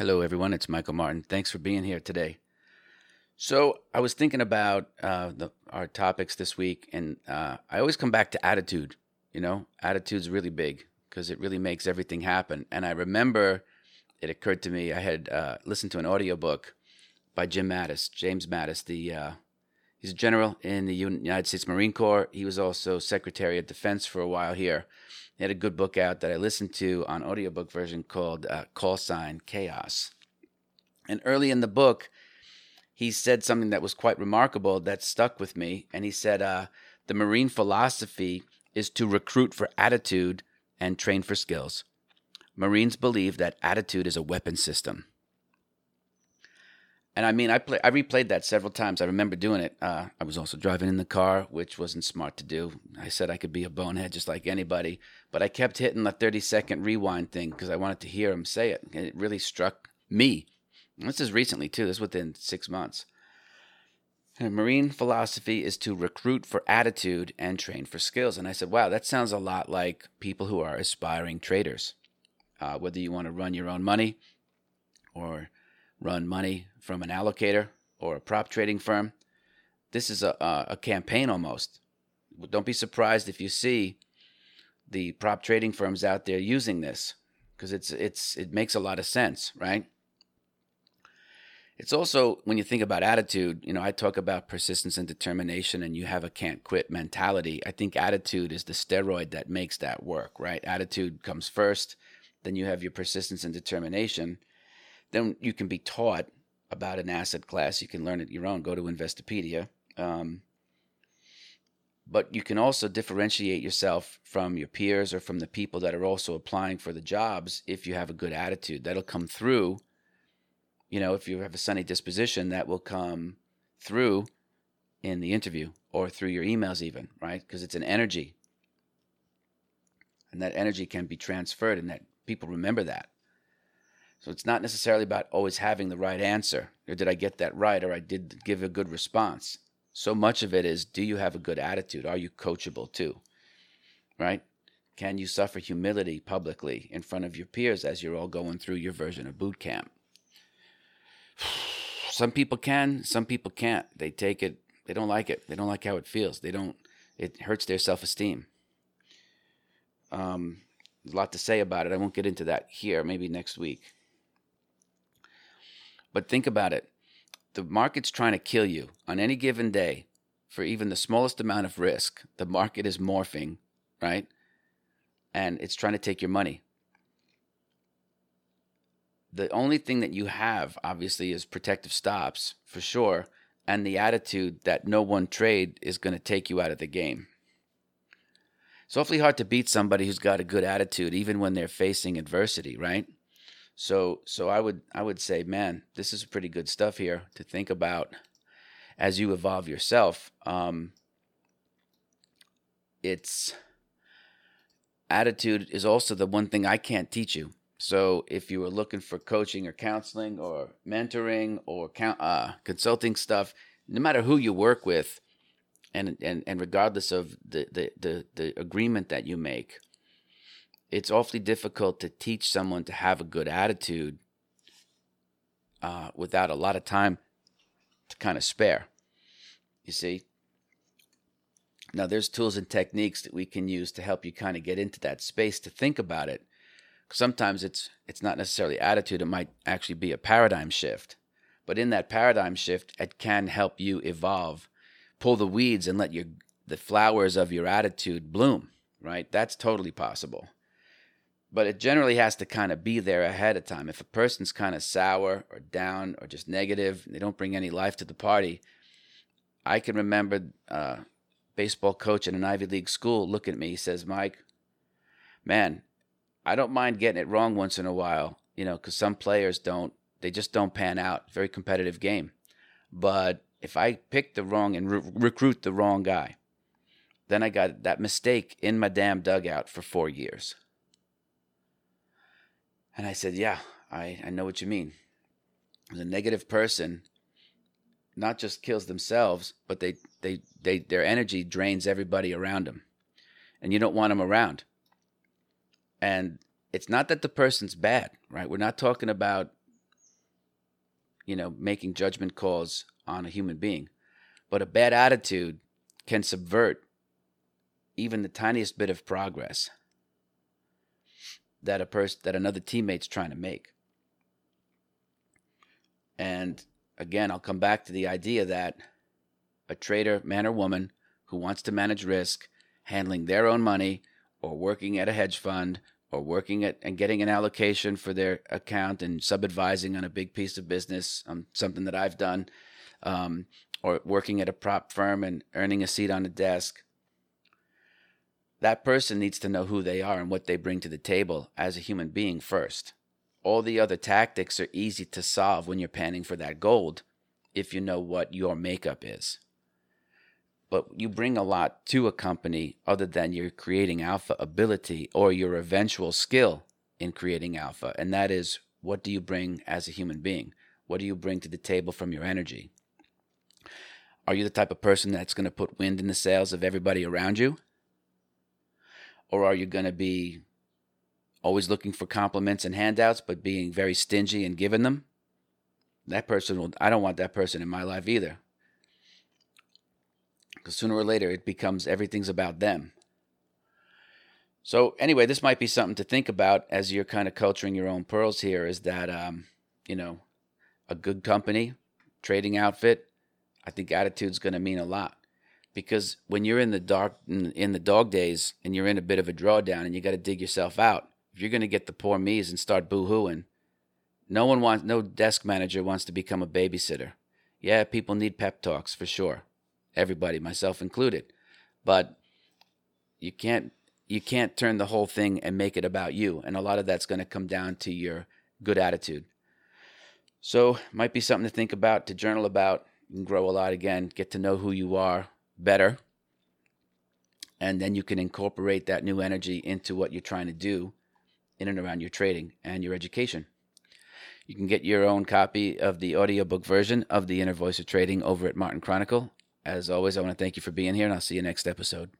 Hello, everyone. It's Michael Martin. Thanks for being here today. So, I was thinking about uh, the, our topics this week, and uh, I always come back to attitude. You know, attitude's really big because it really makes everything happen. And I remember it occurred to me I had uh, listened to an audiobook by Jim Mattis, James Mattis, the uh, he's a general in the United States Marine Corps. He was also Secretary of Defense for a while here. He had a good book out that I listened to on audiobook version called uh, Call Sign Chaos. And early in the book, he said something that was quite remarkable that stuck with me. And he said, uh, The Marine philosophy is to recruit for attitude and train for skills. Marines believe that attitude is a weapon system. And I mean, I play, I replayed that several times. I remember doing it. Uh, I was also driving in the car, which wasn't smart to do. I said I could be a bonehead just like anybody, but I kept hitting the 30 second rewind thing because I wanted to hear him say it. And it really struck me. This is recently, too. This is within six months. And Marine philosophy is to recruit for attitude and train for skills. And I said, wow, that sounds a lot like people who are aspiring traders. Uh, whether you want to run your own money or run money from an allocator or a prop trading firm. This is a, a, campaign almost. Don't be surprised if you see the prop trading firms out there using this because it's it's it makes a lot of sense, right? It's also when you think about attitude, you know, I talk about persistence and determination and you have a can't quit mentality. I think attitude is the steroid that makes that work, right? Attitude comes first, then you have your persistence and determination. Then you can be taught about an asset class. You can learn it your own. Go to Investopedia. Um, but you can also differentiate yourself from your peers or from the people that are also applying for the jobs if you have a good attitude. That'll come through. You know, if you have a sunny disposition, that will come through in the interview or through your emails, even, right? Because it's an energy. And that energy can be transferred, and that people remember that. So it's not necessarily about always having the right answer, or did I get that right, or I did give a good response. So much of it is do you have a good attitude? Are you coachable too? Right? Can you suffer humility publicly in front of your peers as you're all going through your version of boot camp? Some people can, some people can't. They take it, they don't like it. They don't like how it feels. They don't, it hurts their self esteem. Um, a lot to say about it. I won't get into that here, maybe next week. But think about it the market's trying to kill you on any given day for even the smallest amount of risk. The market is morphing, right? And it's trying to take your money. The only thing that you have, obviously, is protective stops for sure, and the attitude that no one trade is going to take you out of the game. It's awfully hard to beat somebody who's got a good attitude, even when they're facing adversity, right? So so I would I would say, man, this is pretty good stuff here to think about as you evolve yourself. Um, it's attitude is also the one thing I can't teach you. So if you were looking for coaching or counseling or mentoring or uh, consulting stuff, no matter who you work with, and and and regardless of the the the, the agreement that you make, it's awfully difficult to teach someone to have a good attitude uh, without a lot of time to kind of spare. You see? Now, there's tools and techniques that we can use to help you kind of get into that space to think about it. Sometimes it's it's not necessarily attitude; it might actually be a paradigm shift. But in that paradigm shift, it can help you evolve, pull the weeds, and let your the flowers of your attitude bloom. Right? That's totally possible but it generally has to kind of be there ahead of time. If a person's kind of sour or down or just negative, they don't bring any life to the party. I can remember a uh, baseball coach in an Ivy League school look at me. He says, "Mike, man, I don't mind getting it wrong once in a while, you know, because some players don't. They just don't pan out. Very competitive game. But if I pick the wrong and re- recruit the wrong guy, then I got that mistake in my damn dugout for four years." And I said, Yeah, I, I know what you mean. The negative person not just kills themselves, but they, they, they their energy drains everybody around them. And you don't want them around. And it's not that the person's bad, right? We're not talking about you know, making judgment calls on a human being. But a bad attitude can subvert even the tiniest bit of progress that a person that another teammate's trying to make. And again, I'll come back to the idea that a trader, man or woman, who wants to manage risk, handling their own money, or working at a hedge fund, or working at and getting an allocation for their account and sub advising on a big piece of business, um, something that I've done, um, or working at a prop firm and earning a seat on a desk. That person needs to know who they are and what they bring to the table as a human being first. All the other tactics are easy to solve when you're panning for that gold if you know what your makeup is. But you bring a lot to a company other than your creating alpha ability or your eventual skill in creating alpha. And that is what do you bring as a human being? What do you bring to the table from your energy? Are you the type of person that's going to put wind in the sails of everybody around you? Or are you going to be always looking for compliments and handouts, but being very stingy and giving them? That person will, I don't want that person in my life either. Because sooner or later it becomes everything's about them. So, anyway, this might be something to think about as you're kind of culturing your own pearls here is that, um, you know, a good company, trading outfit, I think attitude's going to mean a lot because when you're in the dark in, in the dog days and you're in a bit of a drawdown and you got to dig yourself out if you're going to get the poor me's and start boo-hooing no one wants no desk manager wants to become a babysitter. Yeah people need pep talks for sure. Everybody myself included. But you can't you can't turn the whole thing and make it about you and a lot of that's going to come down to your good attitude. So might be something to think about to journal about. Can grow a lot again get to know who you are better. And then you can incorporate that new energy into what you're trying to do in and around your trading and your education. You can get your own copy of the audiobook version of The Inner Voice of Trading over at Martin Kronicle. As always, I want to thank you for being here, and I'll see you next episode.